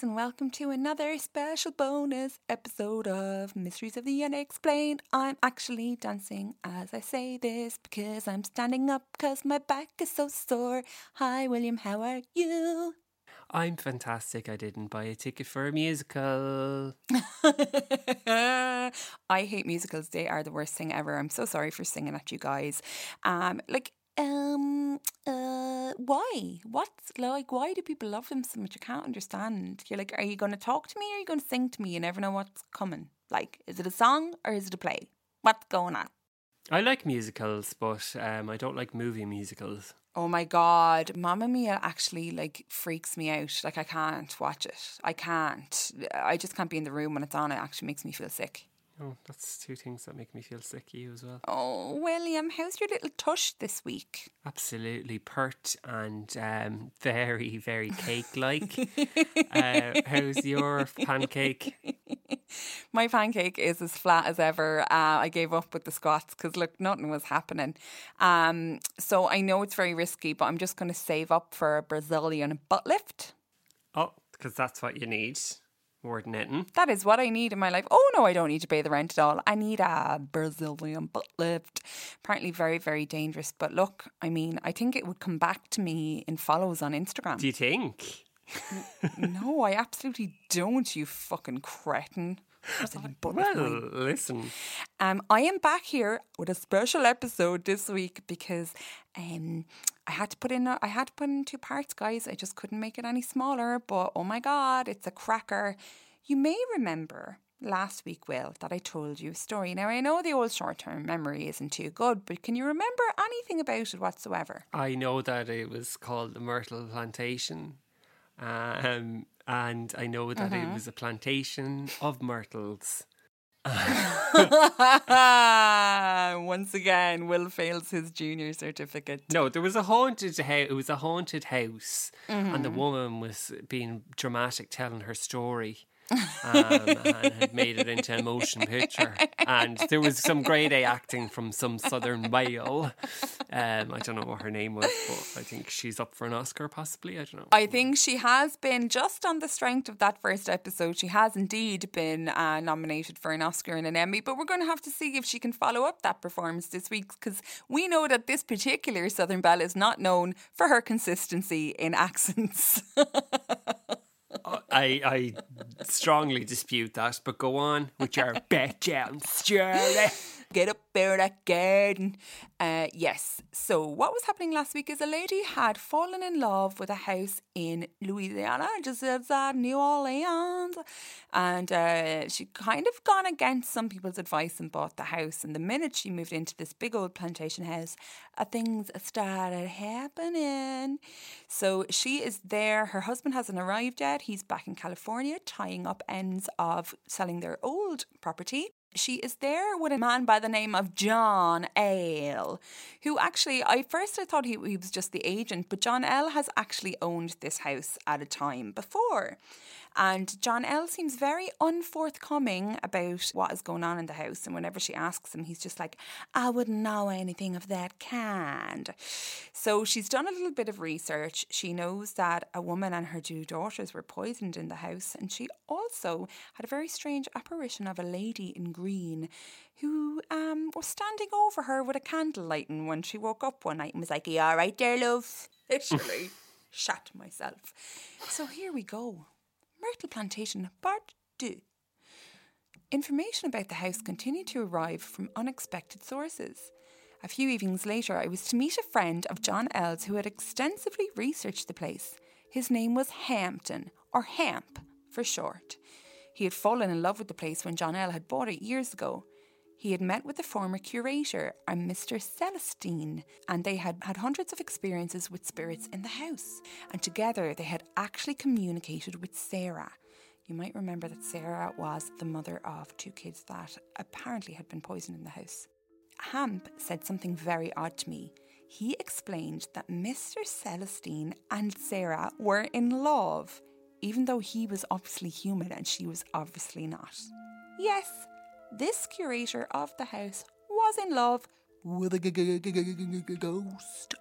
Guys, and welcome to another special bonus episode of Mysteries of the Unexplained. I'm actually dancing as I say this because I'm standing up because my back is so sore. Hi, William, how are you? I'm fantastic. I didn't buy a ticket for a musical. I hate musicals. They are the worst thing ever. I'm so sorry for singing at you guys. Um, like, um, uh, why? What's like? Why do people love them so much? I can't understand. You're like, are you going to talk to me or are you going to sing to me? You never know what's coming. Like, is it a song or is it a play? What's going on? I like musicals, but um, I don't like movie musicals. Oh my god, Mamma Mia actually like freaks me out. Like I can't watch it. I can't. I just can't be in the room when it's on. It actually makes me feel sick. Oh, that's two things that make me feel sick. You as well. Oh, William, how's your little tush this week? Absolutely pert and um, very, very cake-like. uh, how's your pancake? My pancake is as flat as ever. Uh, I gave up with the squats because look, nothing was happening. Um, so I know it's very risky, but I'm just going to save up for a Brazilian butt lift. Oh, because that's what you need more than anything. That is what I need in my life. Oh no, I don't need to pay the rent at all. I need a Brazilian butt lift. Apparently very, very dangerous. But look, I mean, I think it would come back to me in follows on Instagram. Do you think? no, I absolutely don't, you fucking cretin. Well, listen. Um, I am back here with a special episode this week because um, I had to put in a, I had to put in two parts, guys. I just couldn't make it any smaller. But oh my god, it's a cracker! You may remember last week, Will, that I told you a story. Now I know the old short-term memory isn't too good, but can you remember anything about it whatsoever? I know that it was called the Myrtle Plantation. Um, and I know that Mm-hmm. it was a plantation of myrtles. Once again, Will fails his junior certificate. No, there was a haunted house. It was a haunted house, and Mm-hmm. the woman was being dramatic, telling her story, um, and had made it into a motion picture. And there was some grade A acting from some southern whale. Um, I don't know what her name was, but I think she's up for an Oscar, possibly. I don't know. I think she has been, just on the strength of that first episode, she has indeed been uh, nominated for an Oscar and an Emmy. But we're going to have to see if she can follow up that performance this week because we know that this particular Southern Belle is not known for her consistency in accents. I, I strongly dispute that, but go on with your bet down, Shirley. Get up there, that garden. Uh, yes. So, what was happening last week is a lady had fallen in love with a house in Louisiana, just outside New Orleans. And uh, she kind of gone against some people's advice and bought the house. And the minute she moved into this big old plantation house, uh, things started happening. So, she is there. Her husband hasn't arrived yet. He's back in California tying up ends of selling their old property. She is there with a man by the name of John L, who actually, I first I thought he, he was just the agent, but John L has actually owned this house at a time before. And John L seems very unforthcoming about what is going on in the house. And whenever she asks him, he's just like, I wouldn't know anything of that kind. So she's done a little bit of research. She knows that a woman and her two daughters were poisoned in the house. And she also had a very strange apparition of a lady in green who um, was standing over her with a candle lighting when she woke up one night and was like, Are you all right there, love? Literally. Shat myself. So here we go. Myrtle Plantation Part 2. Information about the house continued to arrive from unexpected sources. A few evenings later, I was to meet a friend of John L's who had extensively researched the place. His name was Hampton, or Hamp for short. He had fallen in love with the place when John L. had bought it years ago. He had met with the former curator, a Mr. Celestine, and they had had hundreds of experiences with spirits in the house. And together they had actually communicated with Sarah. You might remember that Sarah was the mother of two kids that apparently had been poisoned in the house. Hamp said something very odd to me. He explained that Mr. Celestine and Sarah were in love, even though he was obviously human and she was obviously not. Yes, this curator of the house was in love with a g- g- g- g- g- ghost.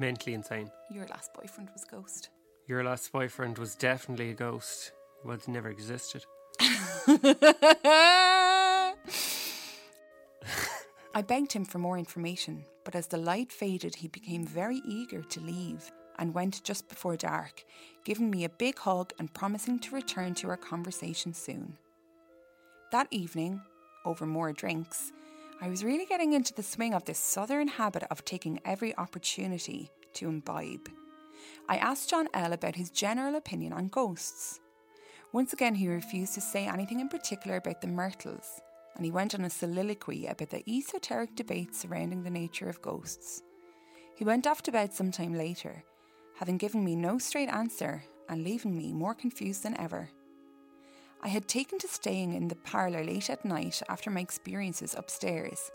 Mentally insane. Your last boyfriend was a ghost. Your last boyfriend was definitely a ghost. Well, it never existed. I begged him for more information, but as the light faded, he became very eager to leave and went just before dark, giving me a big hug and promising to return to our conversation soon. That evening, over more drinks, I was really getting into the swing of this southern habit of taking every opportunity to imbibe. I asked John L. about his general opinion on ghosts. Once again, he refused to say anything in particular about the myrtles, and he went on a soliloquy about the esoteric debates surrounding the nature of ghosts. He went off to bed some time later, having given me no straight answer and leaving me more confused than ever. I had taken to staying in the parlour late at night after my experiences upstairs,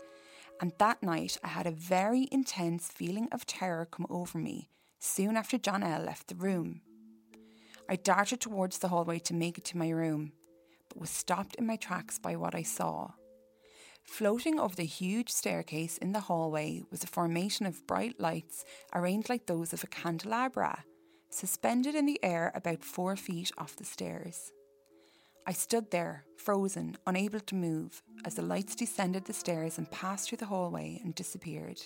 and that night I had a very intense feeling of terror come over me soon after John L. left the room. I darted towards the hallway to make it to my room, but was stopped in my tracks by what I saw. Floating over the huge staircase in the hallway was a formation of bright lights arranged like those of a candelabra, suspended in the air about four feet off the stairs. I stood there, frozen, unable to move, as the lights descended the stairs and passed through the hallway and disappeared.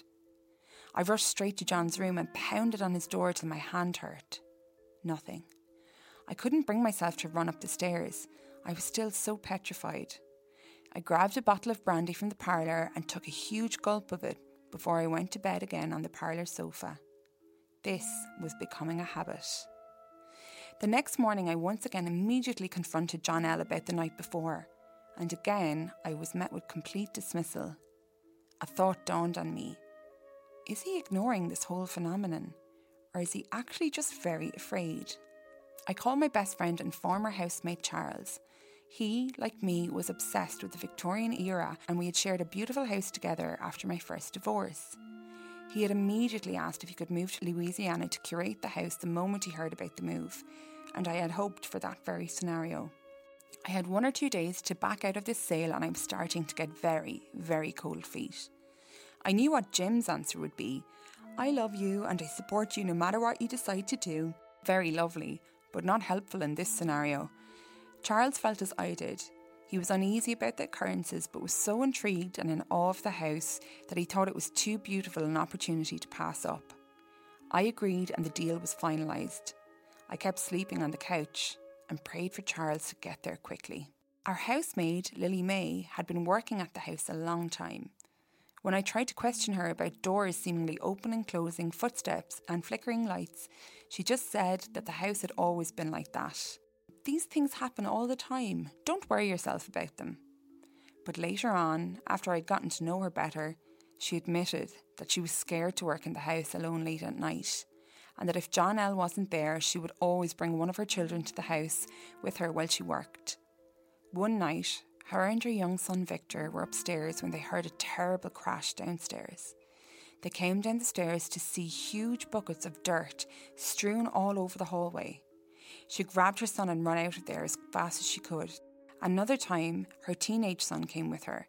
I rushed straight to John's room and pounded on his door till my hand hurt. Nothing. I couldn't bring myself to run up the stairs. I was still so petrified. I grabbed a bottle of brandy from the parlour and took a huge gulp of it before I went to bed again on the parlour sofa. This was becoming a habit. The next morning, I once again immediately confronted John L. about the night before, and again I was met with complete dismissal. A thought dawned on me. Is he ignoring this whole phenomenon, or is he actually just very afraid? I called my best friend and former housemate Charles. He, like me, was obsessed with the Victorian era, and we had shared a beautiful house together after my first divorce. He had immediately asked if he could move to Louisiana to curate the house the moment he heard about the move, and I had hoped for that very scenario. I had one or two days to back out of this sale, and I'm starting to get very, very cold feet. I knew what Jim's answer would be I love you and I support you no matter what you decide to do. Very lovely, but not helpful in this scenario. Charles felt as I did. He was uneasy about the occurrences, but was so intrigued and in awe of the house that he thought it was too beautiful an opportunity to pass up. I agreed, and the deal was finalised. I kept sleeping on the couch and prayed for Charles to get there quickly. Our housemaid, Lily May, had been working at the house a long time. When I tried to question her about doors seemingly open and closing, footsteps, and flickering lights, she just said that the house had always been like that. These things happen all the time. Don't worry yourself about them. But later on, after I'd gotten to know her better, she admitted that she was scared to work in the house alone late at night, and that if John L wasn't there, she would always bring one of her children to the house with her while she worked. One night, her and her young son Victor were upstairs when they heard a terrible crash downstairs. They came down the stairs to see huge buckets of dirt strewn all over the hallway. She grabbed her son and ran out of there as fast as she could. Another time, her teenage son came with her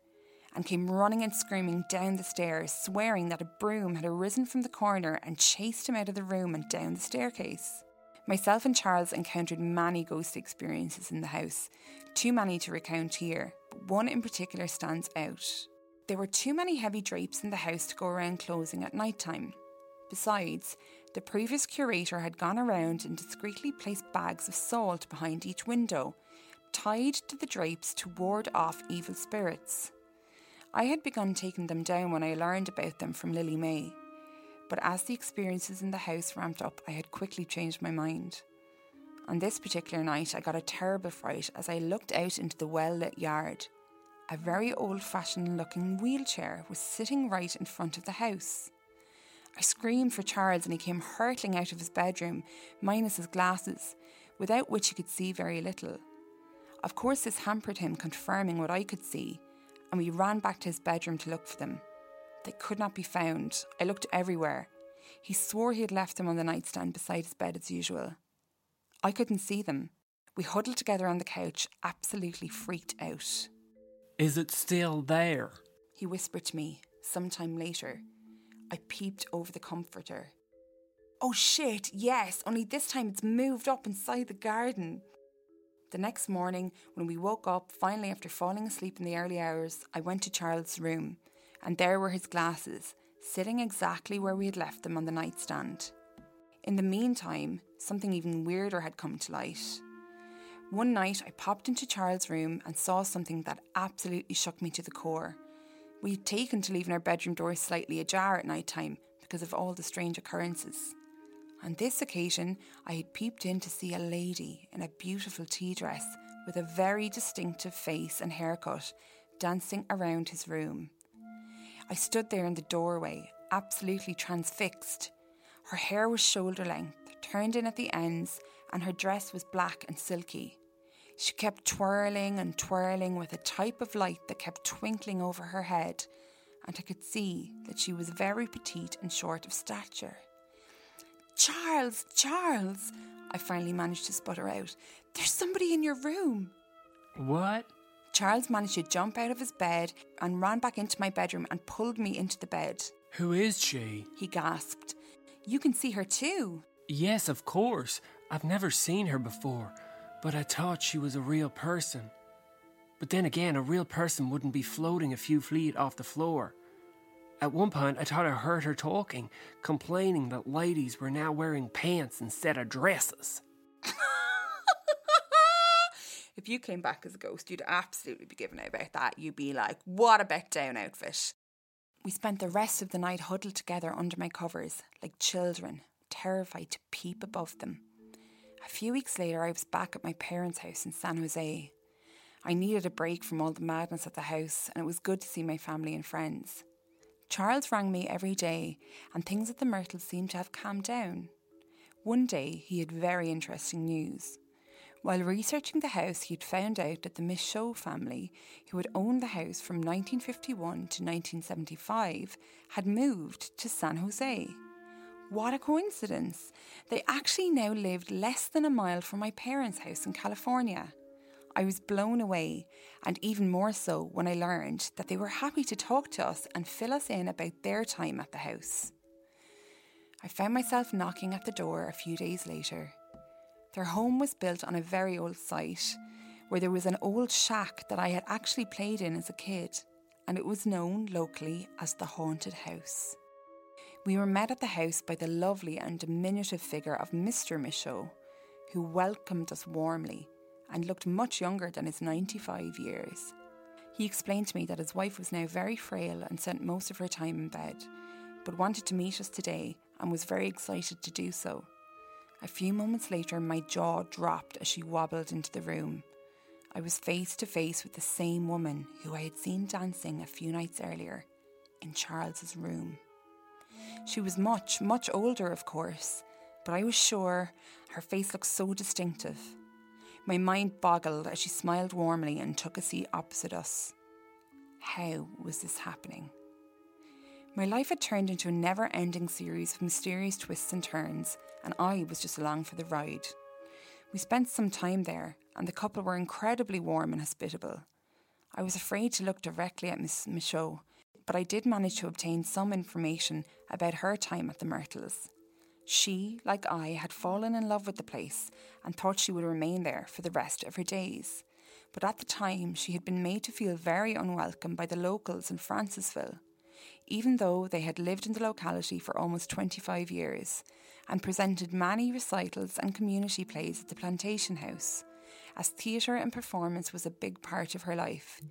and came running and screaming down the stairs, swearing that a broom had arisen from the corner and chased him out of the room and down the staircase. Myself and Charles encountered many ghost experiences in the house, too many to recount here, but one in particular stands out. There were too many heavy drapes in the house to go around closing at night time. Besides, the previous curator had gone around and discreetly placed bags of salt behind each window, tied to the drapes to ward off evil spirits. I had begun taking them down when I learned about them from Lily May but as the experiences in the house ramped up, I had quickly changed my mind. On this particular night, I got a terrible fright as I looked out into the well lit yard. A very old fashioned looking wheelchair was sitting right in front of the house. I screamed for Charles and he came hurtling out of his bedroom, minus his glasses, without which he could see very little. Of course, this hampered him confirming what I could see, and we ran back to his bedroom to look for them. They could not be found. I looked everywhere. He swore he had left them on the nightstand beside his bed as usual. I couldn't see them. We huddled together on the couch, absolutely freaked out. Is it still there? He whispered to me some time later. I peeped over the comforter. Oh shit, yes, only this time it's moved up inside the garden. The next morning, when we woke up, finally after falling asleep in the early hours, I went to Charles' room and there were his glasses, sitting exactly where we had left them on the nightstand. In the meantime, something even weirder had come to light. One night, I popped into Charles' room and saw something that absolutely shook me to the core. We had taken to leaving our bedroom doors slightly ajar at night time because of all the strange occurrences. On this occasion, I had peeped in to see a lady in a beautiful tea dress with a very distinctive face and haircut dancing around his room. I stood there in the doorway, absolutely transfixed. Her hair was shoulder length, turned in at the ends, and her dress was black and silky. She kept twirling and twirling with a type of light that kept twinkling over her head, and I could see that she was very petite and short of stature. Charles, Charles, I finally managed to sputter out. There's somebody in your room. What? Charles managed to jump out of his bed and ran back into my bedroom and pulled me into the bed. Who is she? He gasped. You can see her too. Yes, of course. I've never seen her before, but I thought she was a real person. But then again, a real person wouldn't be floating a few feet off the floor. At one point, I thought I heard her talking, complaining that ladies were now wearing pants instead of dresses. if you came back as a ghost, you'd absolutely be given out about that. You'd be like, what a bet down outfit. We spent the rest of the night huddled together under my covers, like children, terrified to peep above them. A few weeks later, I was back at my parents' house in San Jose. I needed a break from all the madness at the house, and it was good to see my family and friends. Charles rang me every day, and things at the Myrtle seemed to have calmed down. One day, he had very interesting news. While researching the house, he'd found out that the Michaud family, who had owned the house from 1951 to 1975, had moved to San Jose. What a coincidence! They actually now lived less than a mile from my parents' house in California. I was blown away, and even more so when I learned that they were happy to talk to us and fill us in about their time at the house. I found myself knocking at the door a few days later. Their home was built on a very old site where there was an old shack that I had actually played in as a kid, and it was known locally as the Haunted House. We were met at the house by the lovely and diminutive figure of Mr. Michaud, who welcomed us warmly and looked much younger than his 95 years. He explained to me that his wife was now very frail and spent most of her time in bed, but wanted to meet us today and was very excited to do so. A few moments later, my jaw dropped as she wobbled into the room. I was face to face with the same woman who I had seen dancing a few nights earlier in Charles's room. She was much, much older, of course, but I was sure her face looked so distinctive. My mind boggled as she smiled warmly and took a seat opposite us. How was this happening? My life had turned into a never ending series of mysterious twists and turns, and I was just along for the ride. We spent some time there, and the couple were incredibly warm and hospitable. I was afraid to look directly at Miss Michaud, but I did manage to obtain some information about her time at the Myrtles. She, like I, had fallen in love with the place and thought she would remain there for the rest of her days. But at the time, she had been made to feel very unwelcome by the locals in Francisville, even though they had lived in the locality for almost 25 years and presented many recitals and community plays at the plantation house, as theatre and performance was a big part of her life.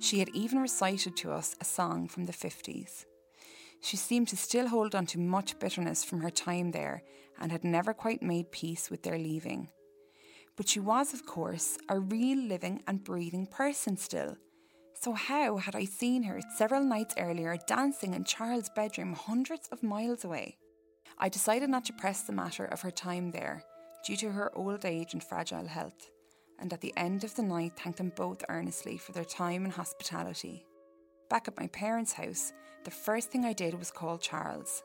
She had even recited to us a song from the 50s. She seemed to still hold on to much bitterness from her time there and had never quite made peace with their leaving. But she was, of course, a real living and breathing person still. So, how had I seen her several nights earlier dancing in Charles' bedroom hundreds of miles away? I decided not to press the matter of her time there, due to her old age and fragile health, and at the end of the night thanked them both earnestly for their time and hospitality. Back at my parents' house, the first thing I did was call Charles.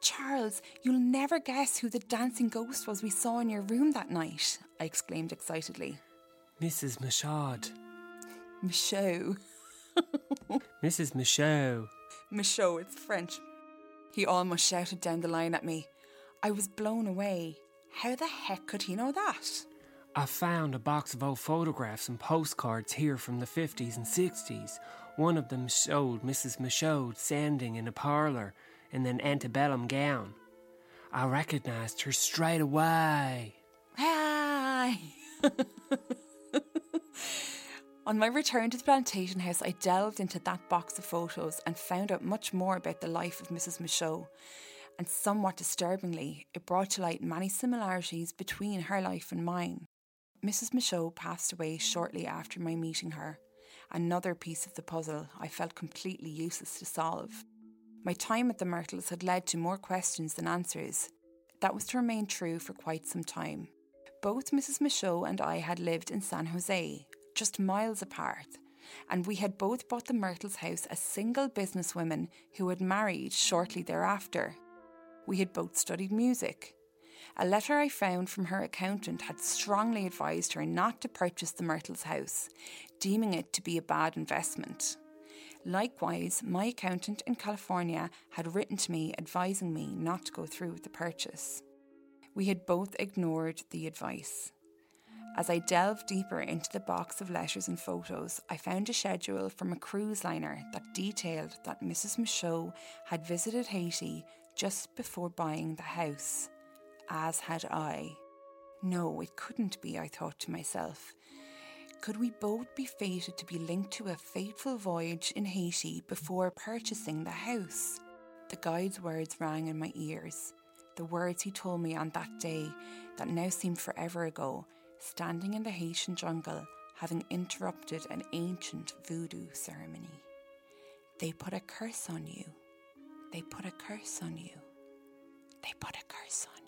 Charles, you'll never guess who the dancing ghost was we saw in your room that night, I exclaimed excitedly. Mrs. Michaud. Michaud. Mrs. Michaud. Michaud, it's French. He almost shouted down the line at me. I was blown away. How the heck could he know that? I found a box of old photographs and postcards here from the 50s and 60s. One of them showed Mrs. Michaud standing in a parlour in an antebellum gown. I recognized her straight away. Hi! On my return to the plantation house, I delved into that box of photos and found out much more about the life of Mrs. Michaud. And somewhat disturbingly, it brought to light many similarities between her life and mine. Mrs. Michaud passed away shortly after my meeting her. Another piece of the puzzle I felt completely useless to solve. My time at the Myrtles had led to more questions than answers. That was to remain true for quite some time. Both Mrs. Michaud and I had lived in San Jose, just miles apart, and we had both bought the Myrtles house as single businesswomen who had married shortly thereafter. We had both studied music. A letter I found from her accountant had strongly advised her not to purchase the Myrtles house, deeming it to be a bad investment. Likewise, my accountant in California had written to me advising me not to go through with the purchase. We had both ignored the advice. As I delved deeper into the box of letters and photos, I found a schedule from a cruise liner that detailed that Mrs. Michaud had visited Haiti just before buying the house, as had I. No, it couldn't be, I thought to myself. Could we both be fated to be linked to a fateful voyage in Haiti before purchasing the house? The guide's words rang in my ears. The words he told me on that day that now seemed forever ago, standing in the Haitian jungle, having interrupted an ancient voodoo ceremony. They put a curse on you. They put a curse on you. They put a curse on you.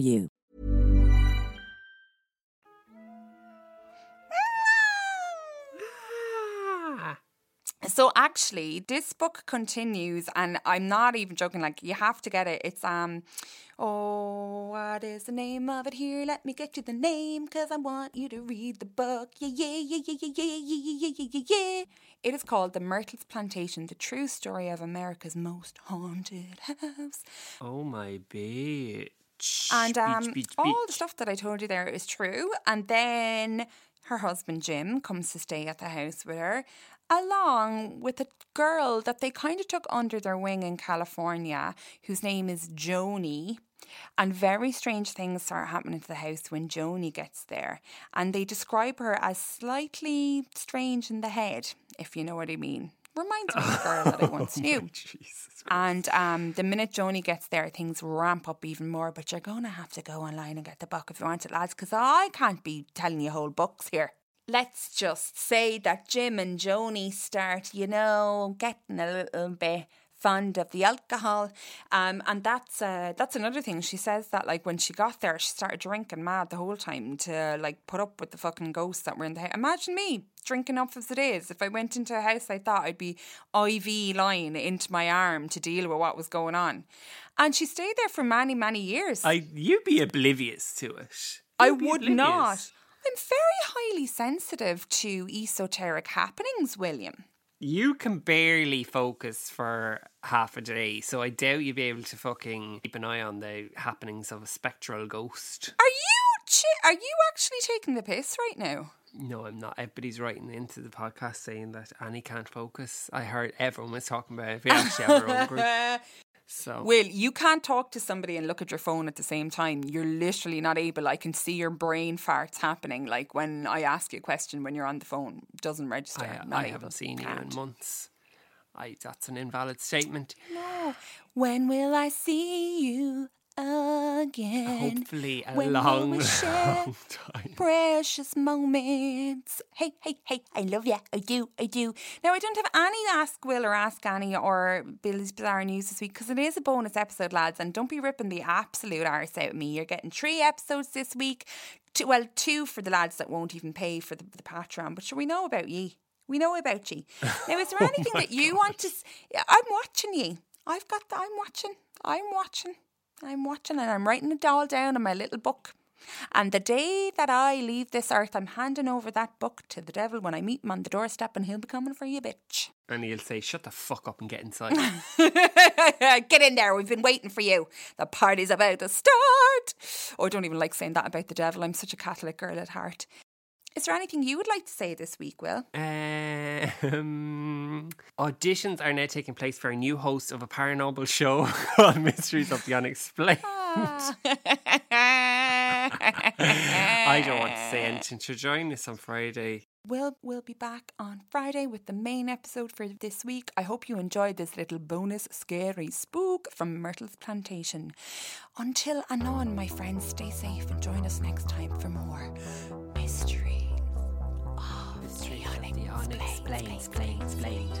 you. So actually, this book continues, and I'm not even joking. Like you have to get it. It's um, oh, what is the name of it here? Let me get you the name, cause I want you to read the book. Yeah, yeah, yeah, yeah, yeah, yeah, yeah, yeah, yeah, yeah, yeah. It is called The Myrtles Plantation: The True Story of America's Most Haunted House. Oh my bitch. And Beach, um, beach, all the stuff that I told you there is true. And then her husband Jim comes to stay at the house with her, along with a girl that they kind of took under their wing in California, whose name is Joni. And very strange things start happening to the house when Joni gets there. And they describe her as slightly strange in the head, if you know what I mean. Reminds me of a girl that I once knew. Jesus And um, the minute Joni gets there, things ramp up even more. But you're going to have to go online and get the book if you want it, lads, because I can't be telling you whole books here. Let's just say that Jim and Joni start, you know, getting a little bit fond of the alcohol, um, and that's uh, that's another thing. She says that like when she got there, she started drinking mad the whole time to like put up with the fucking ghosts that were in the house. Imagine me drinking up as it is. If I went into a house, I thought I'd be IV line into my arm to deal with what was going on, and she stayed there for many many years. I, you'd be oblivious to it. I You'd be would oblivious. not. I'm very highly sensitive to esoteric happenings, William. You can barely focus for half a day, so I doubt you'd be able to fucking keep an eye on the happenings of a spectral ghost. Are you chi- are you actually taking the piss right now? No, I'm not. Everybody's writing into the podcast saying that Annie can't focus. I heard everyone was talking about it. We actually have our own group. So Will, you can't talk to somebody and look at your phone at the same time. You're literally not able. I can see your brain farts happening. Like when I ask you a question when you're on the phone, doesn't register. I, Not I able. haven't seen you Can't. in months. I that's an invalid statement. No. When will I see you again. Hopefully a when we long, long time. Precious moments. Hey, hey, hey, I love you. I do, I do. Now, I don't have any Ask Will or Ask Annie or Billy's Bizarre News this week because it is a bonus episode, lads. And don't be ripping the absolute arse out of me. You're getting three episodes this week. Two, well, two for the lads that won't even pay for the, the Patreon. But sure, we know about ye. We know about ye. Now, is there oh anything that you want to? s- I'm watching ye. I've got. The, I'm watching. I'm watching. I'm watching, and I'm writing it all down in my little book. And the day that I leave this earth, I'm handing over that book to the devil when I meet him on the doorstep, and he'll be coming for you, bitch. And he'll say, "Shut the fuck up and get inside." Get in there. We've been waiting for you. The party's about to start. Oh, I don't even like saying that about the devil. I'm such a Catholic girl at heart. Is there anything you would like to say this week, Will? Um, auditions are now taking place for a new host of a paranormal show called Mysteries of the Unexplained. I don't want to say anything. To join us on Friday. We'll, we'll be back on Friday with the main episode for this week. I hope you enjoyed this little bonus scary spook from Myrtle's Plantation. Until anon, my friends, stay safe and join us next time for more mysteries. Of Mysteries of the Unexplained. Explained, explained.